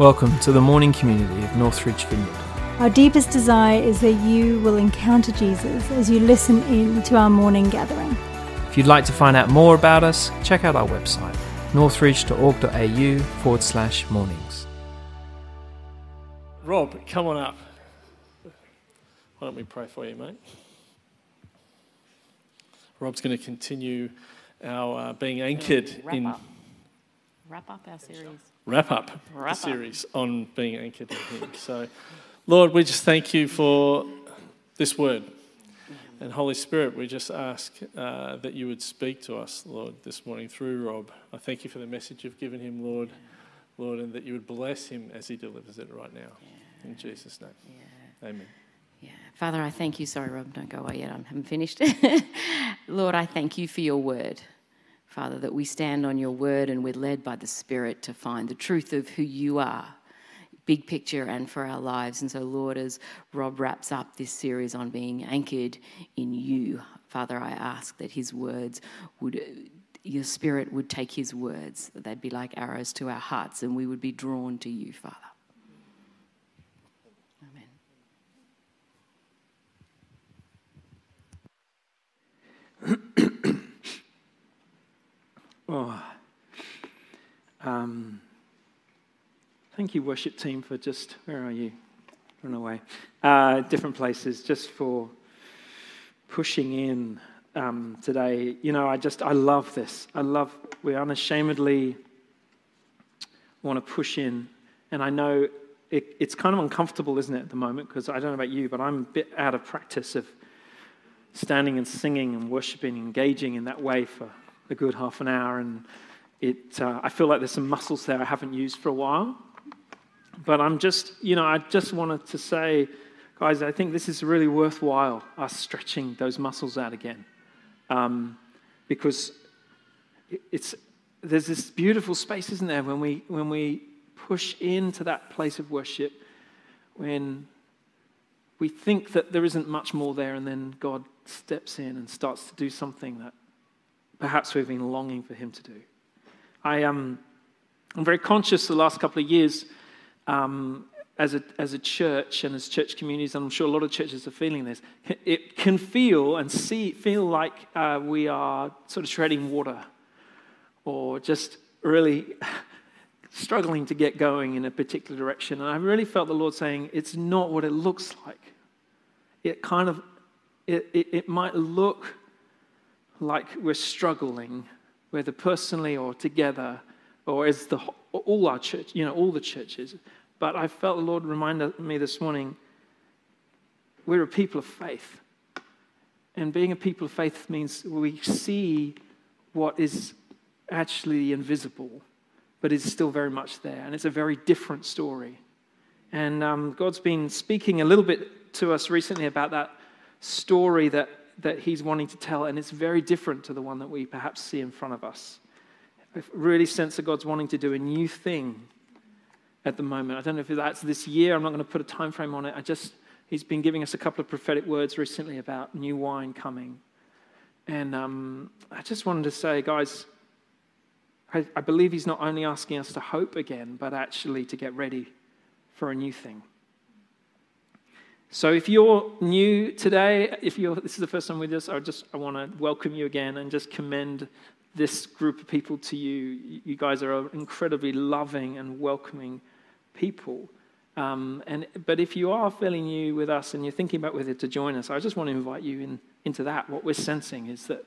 Welcome to the morning community of Northridge Vineyard. Our deepest desire is that you will encounter Jesus as you listen in to our morning gathering. If you'd like to find out more about us, check out our website, northridge.org.au forward slash mornings. Rob, come on up. Why don't we pray for you, mate? Rob's going to continue our uh, being anchored Wrap in up. Wrap up our series. Wrap up Wrap the up. series on being anchored in Him. So, Lord, we just thank you for this word. And Holy Spirit, we just ask uh, that you would speak to us, Lord, this morning through Rob. I thank you for the message you've given him, Lord, Lord, and that you would bless him as he delivers it right now. In Jesus' name. Amen. Yeah. Father, I thank you. Sorry, Rob, don't go away yet. I haven't finished. Lord, I thank you for your word. Father, that we stand on your word and we're led by the Spirit to find the truth of who you are, big picture and for our lives. And so, Lord, as Rob wraps up this series on being anchored in you, Father, I ask that his words would. Your spirit would take his words, that they'd be like arrows to our hearts, and we would be drawn to you, Father. Amen. Oh, um, thank you, worship team, for just where are you? Run away. Uh, different places, just for pushing in um, today. You know, I just I love this. I love we unashamedly want to push in, and I know it, it's kind of uncomfortable, isn't it, at the moment? Because I don't know about you, but I'm a bit out of practice of standing and singing and worshiping, engaging in that way for a good half an hour, and it, uh, I feel like there's some muscles there I haven't used for a while. But I'm just, you know, I just wanted to say, guys, I think this is really worthwhile us stretching those muscles out again, um, because it's there's this beautiful space, isn't there, when we when we push into that place of worship, when we think that there isn't much more there, and then God steps in and starts to do something that perhaps we've been longing for Him to do. I, um, I'm very conscious the last couple of years um, as, a, as a church and as church communities, and I'm sure a lot of churches are feeling this. It can feel and see, feel like uh, we are sort of treading water or just really struggling to get going in a particular direction. And I really felt the Lord saying, it's not what it looks like. It kind of, it, it, it might look like we're struggling, whether personally or together, or as the, all our church, you know, all the churches. But I felt the Lord remind me this morning, we're a people of faith. And being a people of faith means we see what is actually invisible, but is still very much there. And it's a very different story. And um, God's been speaking a little bit to us recently about that story that, that He's wanting to tell, and it's very different to the one that we perhaps see in front of us. I really sense that God's wanting to do a new thing at the moment. I don't know if that's this year. I'm not going to put a time frame on it. I just He's been giving us a couple of prophetic words recently about new wine coming, and um, I just wanted to say, guys, I, I believe He's not only asking us to hope again, but actually to get ready for a new thing. So if you're new today, if you're this is the first time with us, I just I want to welcome you again and just commend this group of people to you. You guys are incredibly loving and welcoming people. Um, and but if you are fairly new with us and you're thinking about whether to join us, I just want to invite you in, into that. What we're sensing is that,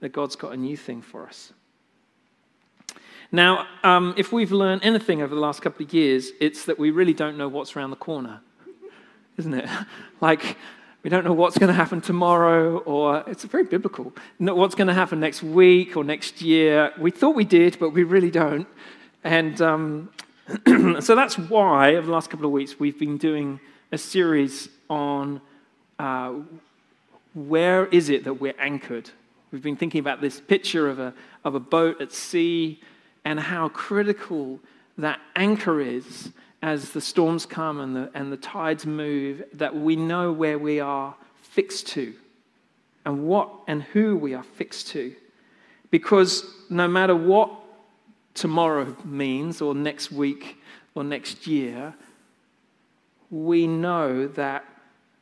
that God's got a new thing for us. Now, um, if we've learned anything over the last couple of years, it's that we really don't know what's around the corner isn't it? Like, we don't know what's going to happen tomorrow, or it's very biblical. Know what's going to happen next week or next year. We thought we did, but we really don't. And um, so that's why, over the last couple of weeks, we've been doing a series on uh, where is it that we're anchored. We've been thinking about this picture of a, of a boat at sea and how critical that anchor is as the storms come and the, and the tides move, that we know where we are fixed to and what and who we are fixed to. Because no matter what tomorrow means or next week or next year, we know that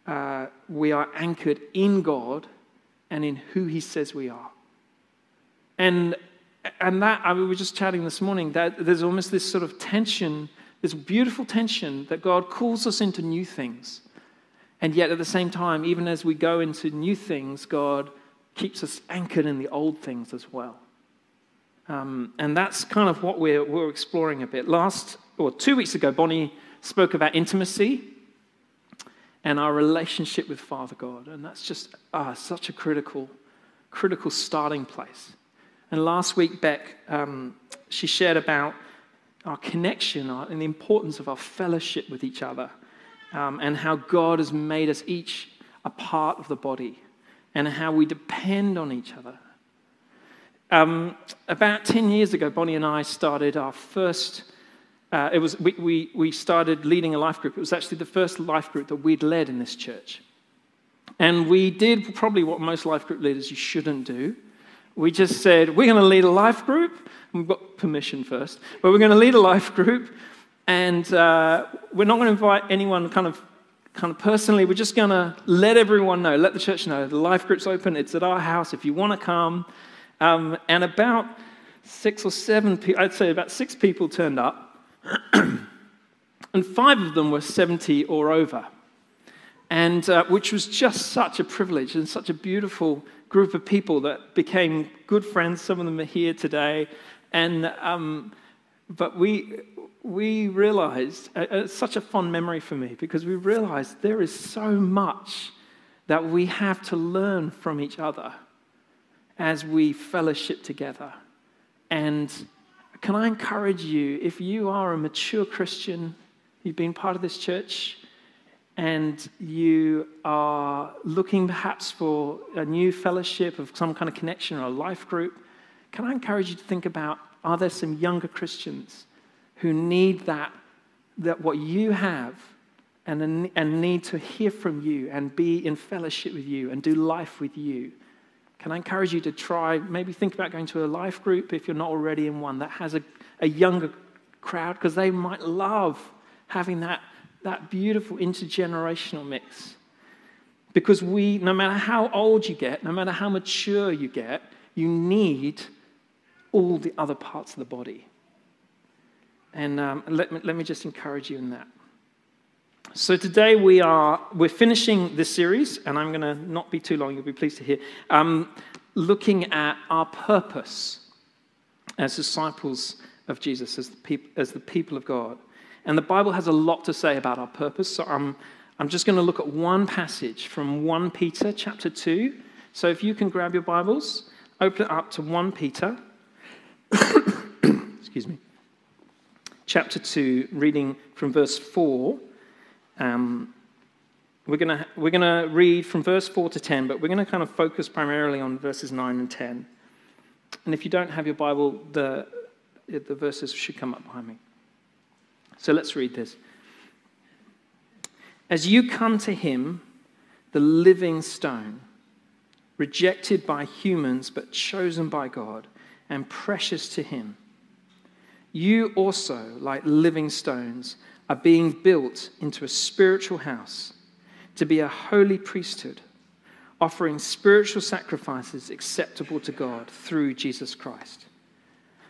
uh, we are anchored in God and in who He says we are. And, and that, I mean, we were just chatting this morning, that there's almost this sort of tension, this beautiful tension that God calls us into new things. And yet at the same time, even as we go into new things, God keeps us anchored in the old things as well. Um, and that's kind of what we're, we're exploring a bit. Last, or two weeks ago, Bonnie spoke about intimacy and our relationship with Father God. And that's just ah, such a critical, critical starting place. And last week, Beck, um, she shared about our connection our, and the importance of our fellowship with each other um, and how God has made us each a part of the body and how we depend on each other. Um, about 10 years ago, Bonnie and I started our first uh, it was, we, we, we started leading a life group. It was actually the first life group that we'd led in this church. And we did probably what most life group leaders you shouldn't do. We just said, we're going to lead a life group. We've got permission first, but we're going to lead a life group. And uh, we're not going to invite anyone kind of, kind of personally. We're just going to let everyone know, let the church know. The life group's open. It's at our house if you want to come. Um, and about six or seven people, I'd say about six people turned up. and five of them were 70 or over, and uh, which was just such a privilege and such a beautiful group of people that became good friends. Some of them are here today, and um, but we we realized uh, it's such a fond memory for me because we realized there is so much that we have to learn from each other as we fellowship together and can I encourage you, if you are a mature Christian, you've been part of this church, and you are looking perhaps for a new fellowship of some kind of connection or a life group, can I encourage you to think about are there some younger Christians who need that, that what you have, and, and need to hear from you and be in fellowship with you and do life with you? Can I encourage you to try, maybe think about going to a life group if you're not already in one that has a, a younger crowd, because they might love having that, that beautiful intergenerational mix. Because we, no matter how old you get, no matter how mature you get, you need all the other parts of the body. And um, let, me, let me just encourage you in that. So today we are we're finishing this series, and I'm going to not be too long. You'll be pleased to hear. Um, looking at our purpose as disciples of Jesus, as the, peop- as the people of God, and the Bible has a lot to say about our purpose. So I'm I'm just going to look at one passage from 1 Peter chapter 2. So if you can grab your Bibles, open it up to 1 Peter. Excuse me. Chapter 2, reading from verse 4 um, we're going we're gonna read from verse 4 to 10, but we're going to kind of focus primarily on verses 9 and 10. And if you don't have your Bible, the, the verses should come up behind me. So let's read this. As you come to him, the living stone, rejected by humans but chosen by God and precious to him, you also, like living stones, are being built into a spiritual house to be a holy priesthood, offering spiritual sacrifices acceptable to God through Jesus Christ.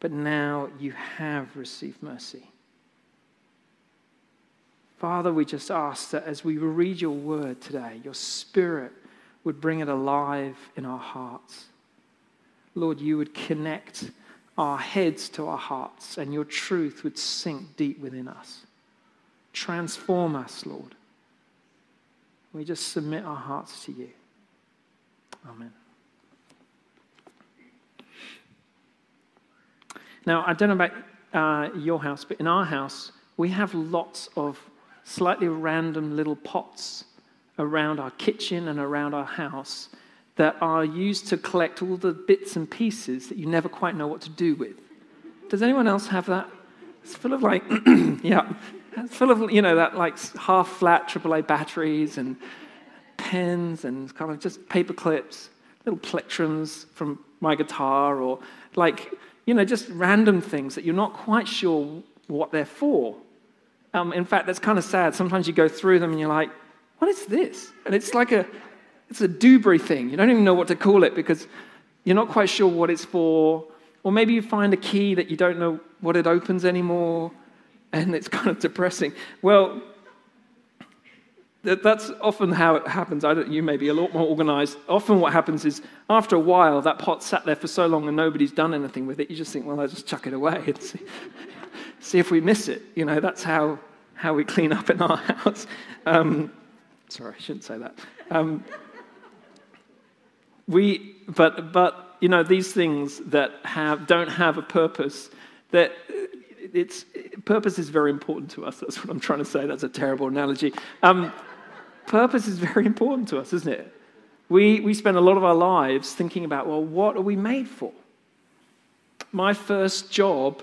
but now you have received mercy. Father, we just ask that as we read your word today, your spirit would bring it alive in our hearts. Lord, you would connect our heads to our hearts and your truth would sink deep within us. Transform us, Lord. We just submit our hearts to you. Amen. Now, I don't know about uh, your house, but in our house, we have lots of slightly random little pots around our kitchen and around our house that are used to collect all the bits and pieces that you never quite know what to do with. Does anyone else have that? It's full of like, yeah, it's full of, you know, that like half flat AAA batteries and pens and kind of just paper clips, little plectrums from my guitar or like, you know, just random things that you're not quite sure what they're for. Um, in fact, that's kind of sad. Sometimes you go through them and you're like, what is this? And it's like a, it's a Dewberry thing. You don't even know what to call it because you're not quite sure what it's for. Or maybe you find a key that you don't know what it opens anymore, and it's kind of depressing. Well, that's often how it happens. I don't, you may be a lot more organized. Often, what happens is after a while, that pot sat there for so long and nobody's done anything with it. You just think, well, I'll just chuck it away and see, see if we miss it. You know, that's how, how we clean up in our house. Um, sorry, I shouldn't say that. Um, we, but, but, you know, these things that have, don't have a purpose, that it's, purpose is very important to us. That's what I'm trying to say. That's a terrible analogy. Um, purpose is very important to us, isn't it? We, we spend a lot of our lives thinking about, well, what are we made for? My first job,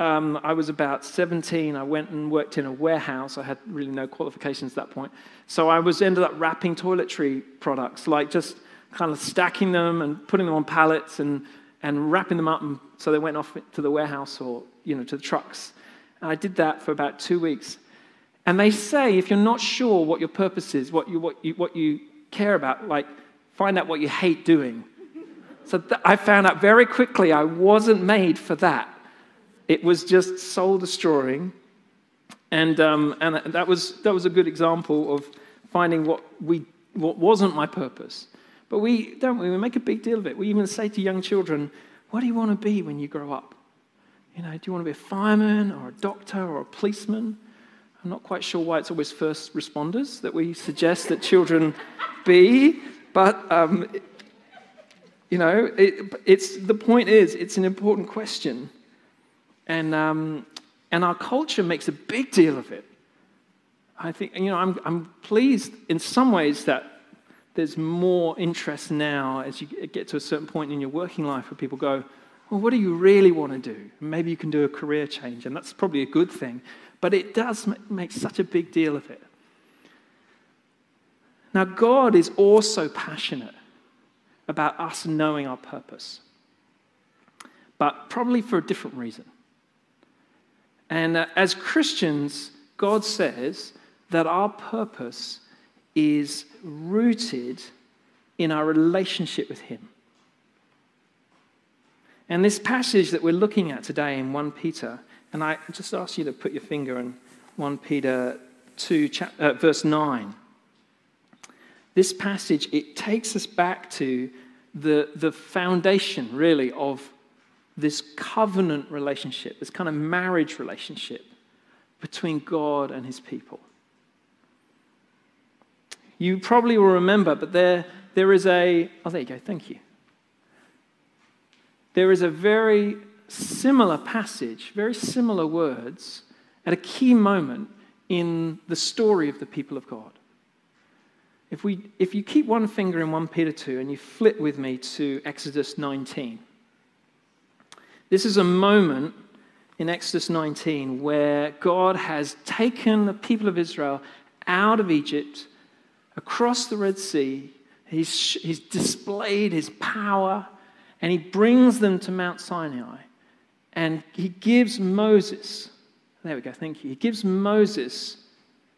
um, I was about 17. I went and worked in a warehouse. I had really no qualifications at that point. So I was ended up wrapping toiletry products, like just kind of stacking them and putting them on pallets and, and wrapping them up and, so they went off to the warehouse or you know to the trucks. And I did that for about two weeks. And they say if you're not sure what your purpose is, what you, what you, what you care about, like find out what you hate doing. So th- I found out very quickly I wasn't made for that. It was just soul destroying. And, um, and that, was, that was a good example of finding what, we, what wasn't my purpose. But we don't we? we make a big deal of it. We even say to young children, What do you want to be when you grow up? You know, do you want to be a fireman or a doctor or a policeman? I'm not quite sure why it's always first responders that we suggest that children be, but um, you know, it, it's the point is it's an important question, and um, and our culture makes a big deal of it. I think you know I'm I'm pleased in some ways that there's more interest now as you get to a certain point in your working life where people go, well, what do you really want to do? Maybe you can do a career change, and that's probably a good thing. But it does make such a big deal of it. Now, God is also passionate about us knowing our purpose, but probably for a different reason. And uh, as Christians, God says that our purpose is rooted in our relationship with Him. And this passage that we're looking at today in 1 Peter, and I just ask you to put your finger in 1 Peter 2, chapter, uh, verse 9. This passage, it takes us back to the, the foundation, really, of this covenant relationship, this kind of marriage relationship between God and his people. You probably will remember, but there, there is a, oh, there you go, thank you there is a very similar passage, very similar words, at a key moment in the story of the people of God. If, we, if you keep one finger in 1 Peter 2 and you flip with me to Exodus 19, this is a moment in Exodus 19 where God has taken the people of Israel out of Egypt, across the Red Sea. He's, he's displayed his power and he brings them to Mount Sinai. And he gives Moses, there we go, thank you. He gives Moses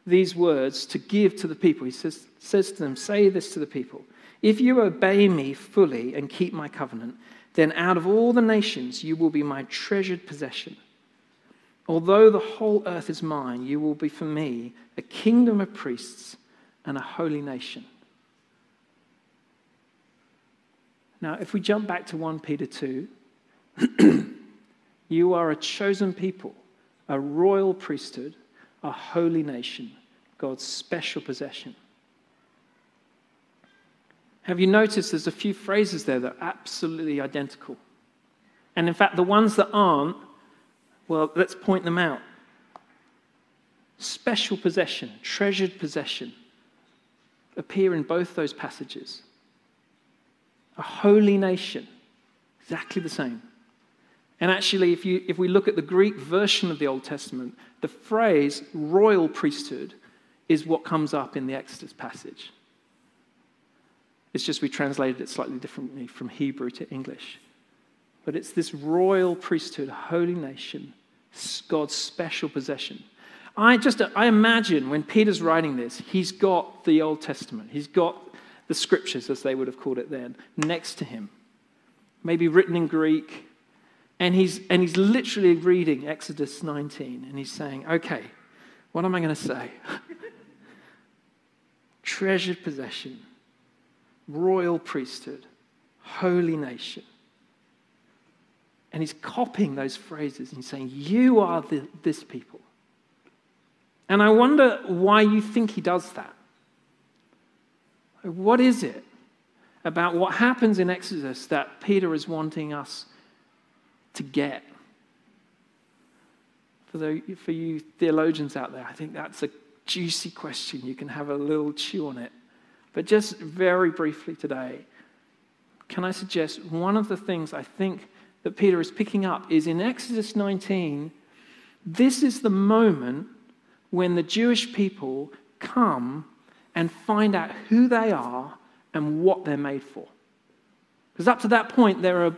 these words to give to the people. He says, says to them, Say this to the people If you obey me fully and keep my covenant, then out of all the nations you will be my treasured possession. Although the whole earth is mine, you will be for me a kingdom of priests and a holy nation. Now, if we jump back to 1 Peter 2, you are a chosen people, a royal priesthood, a holy nation, God's special possession. Have you noticed there's a few phrases there that are absolutely identical? And in fact, the ones that aren't, well, let's point them out. Special possession, treasured possession, appear in both those passages. A holy nation, exactly the same. And actually, if, you, if we look at the Greek version of the Old Testament, the phrase royal priesthood is what comes up in the Exodus passage. It's just we translated it slightly differently from Hebrew to English. But it's this royal priesthood, holy nation, God's special possession. I just I imagine when Peter's writing this, he's got the Old Testament, he's got the scriptures, as they would have called it then, next to him, maybe written in Greek, and he's and he's literally reading Exodus 19, and he's saying, "Okay, what am I going to say? Treasured possession, royal priesthood, holy nation." And he's copying those phrases and saying, You are the, this people. And I wonder why you think he does that. What is it about what happens in Exodus that Peter is wanting us to get? For, the, for you theologians out there, I think that's a juicy question. You can have a little chew on it. But just very briefly today, can I suggest one of the things I think that Peter is picking up is in Exodus 19, this is the moment when the Jewish people come and find out who they are and what they're made for. Because up to that point, they're a,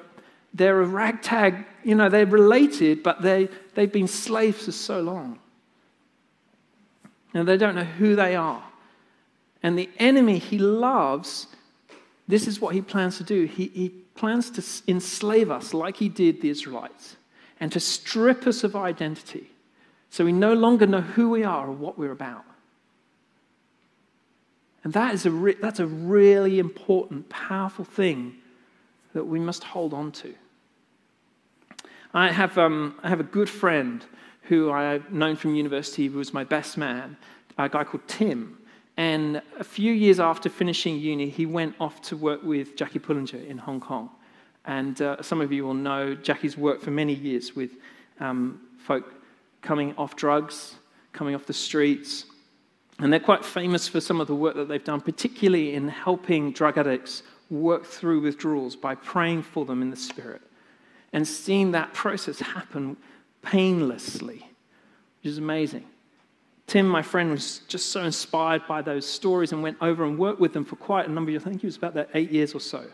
they're a ragtag, you know, they're related, but they, they've been slaves for so long. And they don't know who they are. And the enemy he loves, this is what he plans to do. He, he plans to enslave us like he did the Israelites and to strip us of identity so we no longer know who we are or what we're about. And that is a re- that's a really important, powerful thing that we must hold on to. I have, um, I have a good friend who I've known from university who was my best man, a guy called Tim. And a few years after finishing uni, he went off to work with Jackie Pullinger in Hong Kong. And uh, some of you will know Jackie's worked for many years with um, folk coming off drugs, coming off the streets. And they're quite famous for some of the work that they've done, particularly in helping drug addicts work through withdrawals by praying for them in the Spirit and seeing that process happen painlessly, which is amazing. Tim, my friend, was just so inspired by those stories and went over and worked with them for quite a number of years. I think he was about that eight years or so.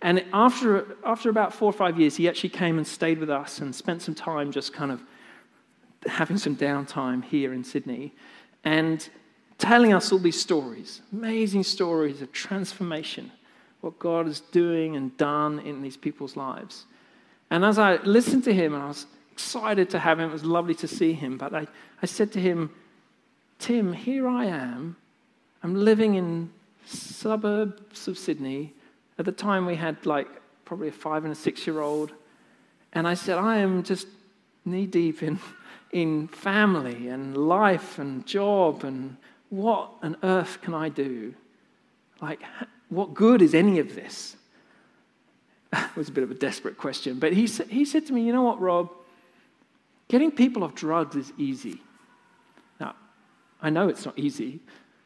And after, after about four or five years, he actually came and stayed with us and spent some time just kind of having some downtime here in Sydney and telling us all these stories, amazing stories of transformation, what God is doing and done in these people's lives. And as I listened to him, and I was excited to have him, it was lovely to see him, but I, I said to him, Tim, here I am. I'm living in suburbs of Sydney. At the time, we had like probably a five and a six year old. And I said, I am just knee deep in, in family and life and job and what on earth can I do? Like, what good is any of this? it was a bit of a desperate question. But he, he said to me, You know what, Rob? Getting people off drugs is easy. Now, I know it's not easy,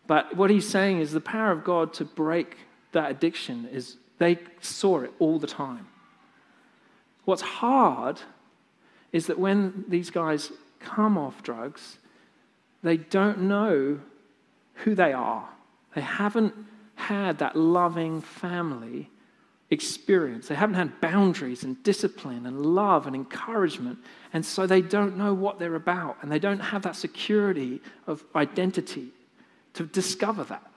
but what he's saying is the power of God to break that addiction is they saw it all the time. What's hard is that when these guys come off drugs, they don't know who they are. They haven't had that loving family experience. They haven't had boundaries and discipline and love and encouragement. And so they don't know what they're about. And they don't have that security of identity to discover that.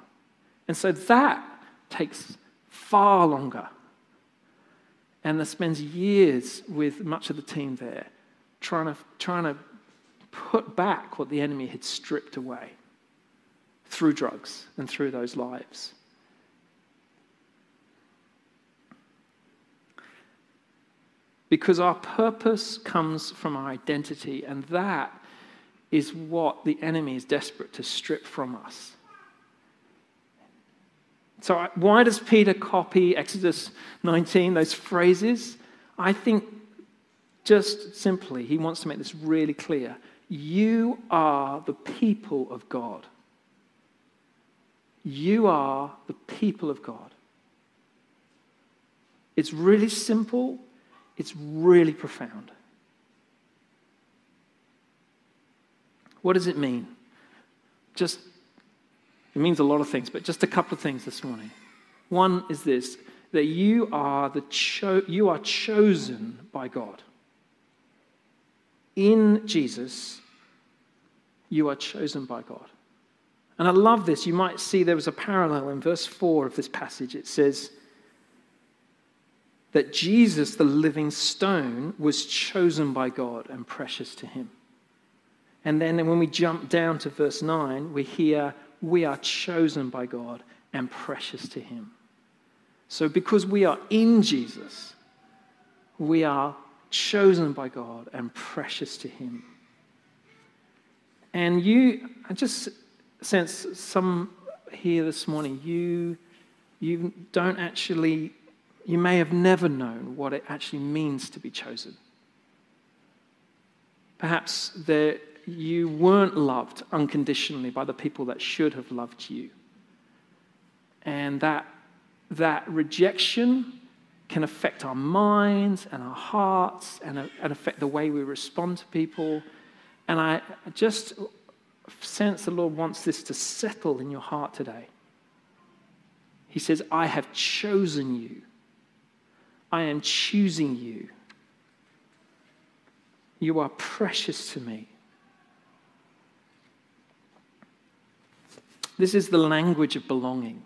And so that takes far longer. And that spends years with much of the team there trying to, trying to put back what the enemy had stripped away through drugs and through those lives. Because our purpose comes from our identity, and that is what the enemy is desperate to strip from us. So, why does Peter copy Exodus 19, those phrases? I think just simply, he wants to make this really clear. You are the people of God. You are the people of God. It's really simple, it's really profound. What does it mean? Just, it means a lot of things, but just a couple of things this morning. One is this that you are, the cho- you are chosen by God. In Jesus, you are chosen by God. And I love this. You might see there was a parallel in verse 4 of this passage. It says that Jesus, the living stone, was chosen by God and precious to him. And then when we jump down to verse 9, we hear, We are chosen by God and precious to him. So because we are in Jesus, we are chosen by God and precious to him. And you, I just sense some here this morning, you, you don't actually, you may have never known what it actually means to be chosen. Perhaps that you weren't loved unconditionally by the people that should have loved you. And that, that rejection can affect our minds and our hearts and, uh, and affect the way we respond to people. And I just sense the Lord wants this to settle in your heart today. He says, I have chosen you. I am choosing you. You are precious to me. This is the language of belonging.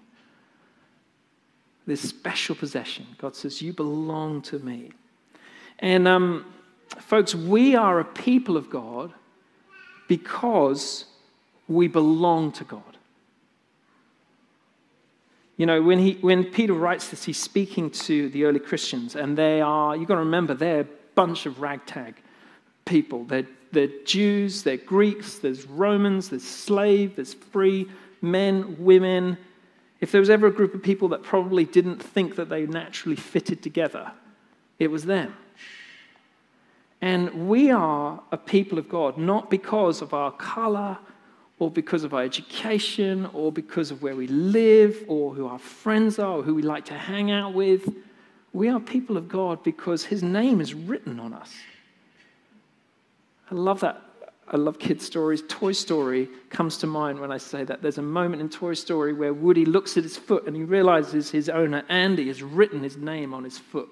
This special possession. God says, You belong to me. And, um, folks, we are a people of God because we belong to God. You know, when, he, when Peter writes this, he's speaking to the early Christians, and they are, you've got to remember, they're a bunch of ragtag people. They're, they're Jews, they're Greeks, there's Romans, there's slave, there's free, men, women. If there was ever a group of people that probably didn't think that they naturally fitted together, it was them. And we are a people of God, not because of our color or because of our education or because of where we live or who our friends are or who we like to hang out with. We are people of God because His name is written on us. I love that. I love kids' stories. Toy Story comes to mind when I say that. There's a moment in Toy Story where Woody looks at his foot and he realizes his owner, Andy, has written his name on his foot.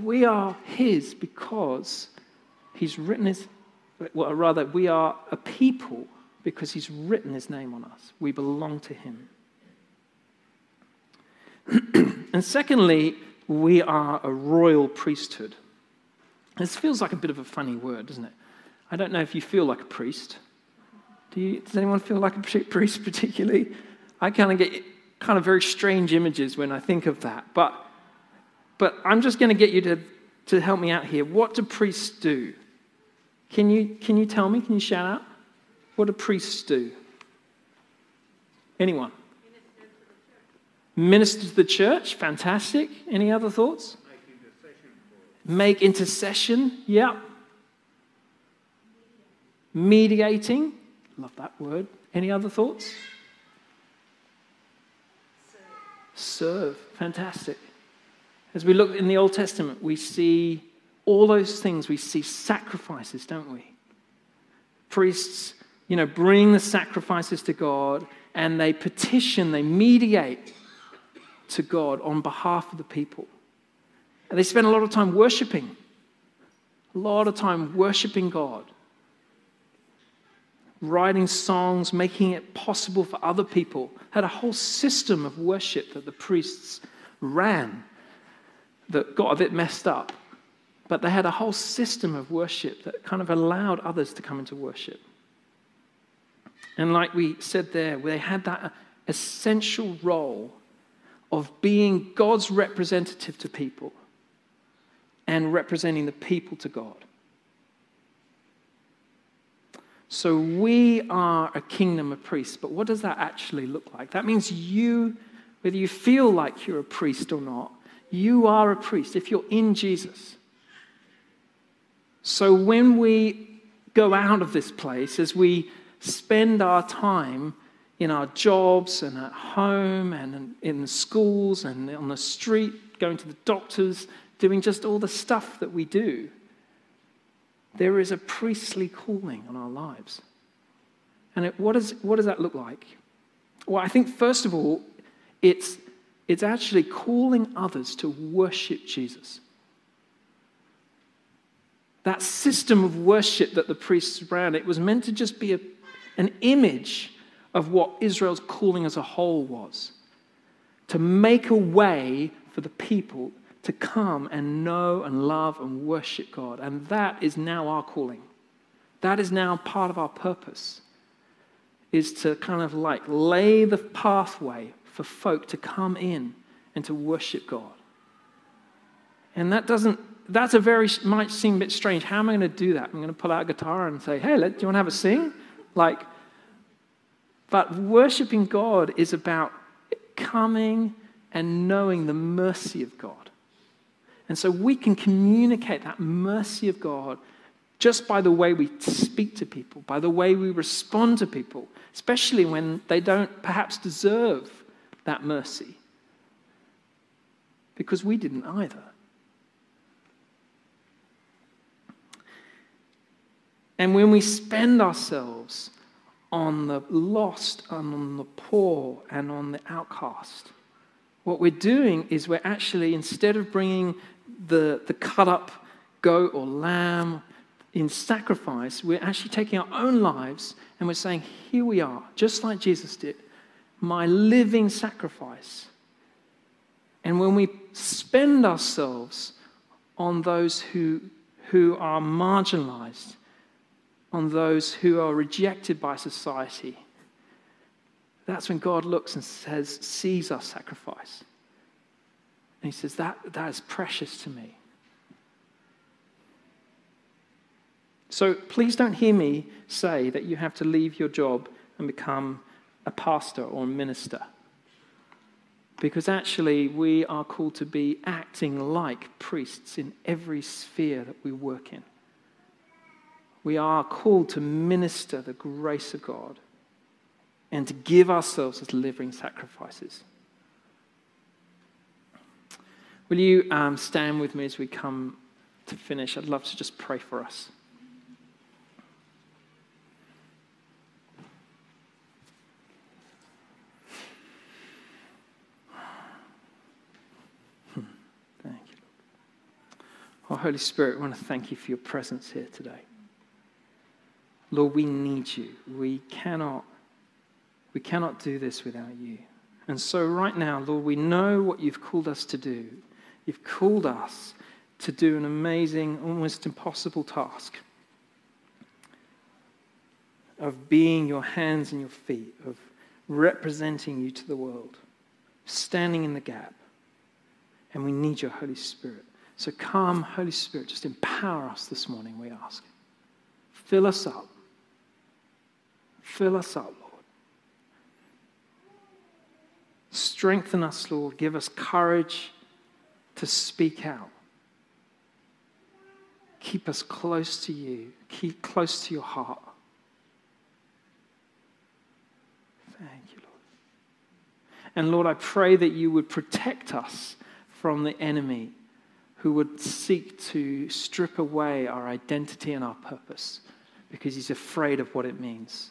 We are His because He's written His well, rather, we are a people because he's written his name on us. We belong to him. and secondly, we are a royal priesthood. This feels like a bit of a funny word, doesn't it? I don't know if you feel like a priest. Do you, does anyone feel like a priest particularly? I kind of get kind of very strange images when I think of that. But, but I'm just going to get you to, to help me out here. What do priests do? Can you, can you tell me? Can you shout out? What do priests do? Anyone? Minister to the church. Fantastic. Any other thoughts? Make intercession. Yeah. Mediating. Love that word. Any other thoughts? Serve. Fantastic. As we look in the Old Testament, we see all those things, we see sacrifices, don't we? Priests, you know, bring the sacrifices to God and they petition, they mediate to God on behalf of the people. And they spend a lot of time worshiping, a lot of time worshiping God, writing songs, making it possible for other people. Had a whole system of worship that the priests ran that got a bit messed up but they had a whole system of worship that kind of allowed others to come into worship. And like we said there, they had that essential role of being God's representative to people and representing the people to God. So we are a kingdom of priests, but what does that actually look like? That means you, whether you feel like you're a priest or not, you are a priest if you're in Jesus. So when we go out of this place, as we spend our time in our jobs and at home and in schools and on the street, going to the doctors, doing just all the stuff that we do, there is a priestly calling on our lives. And it, what, is, what does that look like? Well, I think, first of all, it's, it's actually calling others to worship Jesus. That system of worship that the priests ran, it was meant to just be a, an image of what Israel's calling as a whole was to make a way for the people to come and know and love and worship God. And that is now our calling. That is now part of our purpose, is to kind of like lay the pathway for folk to come in and to worship God. And that doesn't, that's a very, might seem a bit strange. How am I going to do that? I'm going to pull out a guitar and say, hey, let, do you want to have a sing? Like, but worshiping God is about coming and knowing the mercy of God. And so we can communicate that mercy of God just by the way we speak to people, by the way we respond to people, especially when they don't perhaps deserve that mercy. Because we didn't either. And when we spend ourselves on the lost and on the poor and on the outcast, what we're doing is we're actually, instead of bringing the, the cut up goat or lamb in sacrifice, we're actually taking our own lives and we're saying, Here we are, just like Jesus did, my living sacrifice. And when we spend ourselves on those who, who are marginalized, on those who are rejected by society, that's when God looks and says, sees our sacrifice. And he says, That, that is precious to me. So please don't hear me say that you have to leave your job and become a pastor or a minister. Because actually, we are called to be acting like priests in every sphere that we work in. We are called to minister the grace of God and to give ourselves as living sacrifices. Will you um, stand with me as we come to finish? I'd love to just pray for us. Hmm. Thank you. Oh, Holy Spirit, we want to thank you for your presence here today. Lord, we need you. We cannot, we cannot do this without you. And so, right now, Lord, we know what you've called us to do. You've called us to do an amazing, almost impossible task of being your hands and your feet, of representing you to the world, standing in the gap. And we need your Holy Spirit. So come, Holy Spirit, just empower us this morning, we ask. Fill us up. Fill us up, Lord. Strengthen us, Lord. Give us courage to speak out. Keep us close to you, keep close to your heart. Thank you, Lord. And Lord, I pray that you would protect us from the enemy who would seek to strip away our identity and our purpose because he's afraid of what it means.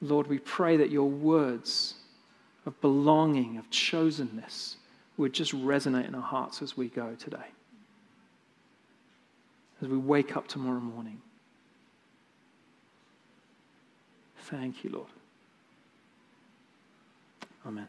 Lord, we pray that your words of belonging, of chosenness, would just resonate in our hearts as we go today, as we wake up tomorrow morning. Thank you, Lord. Amen.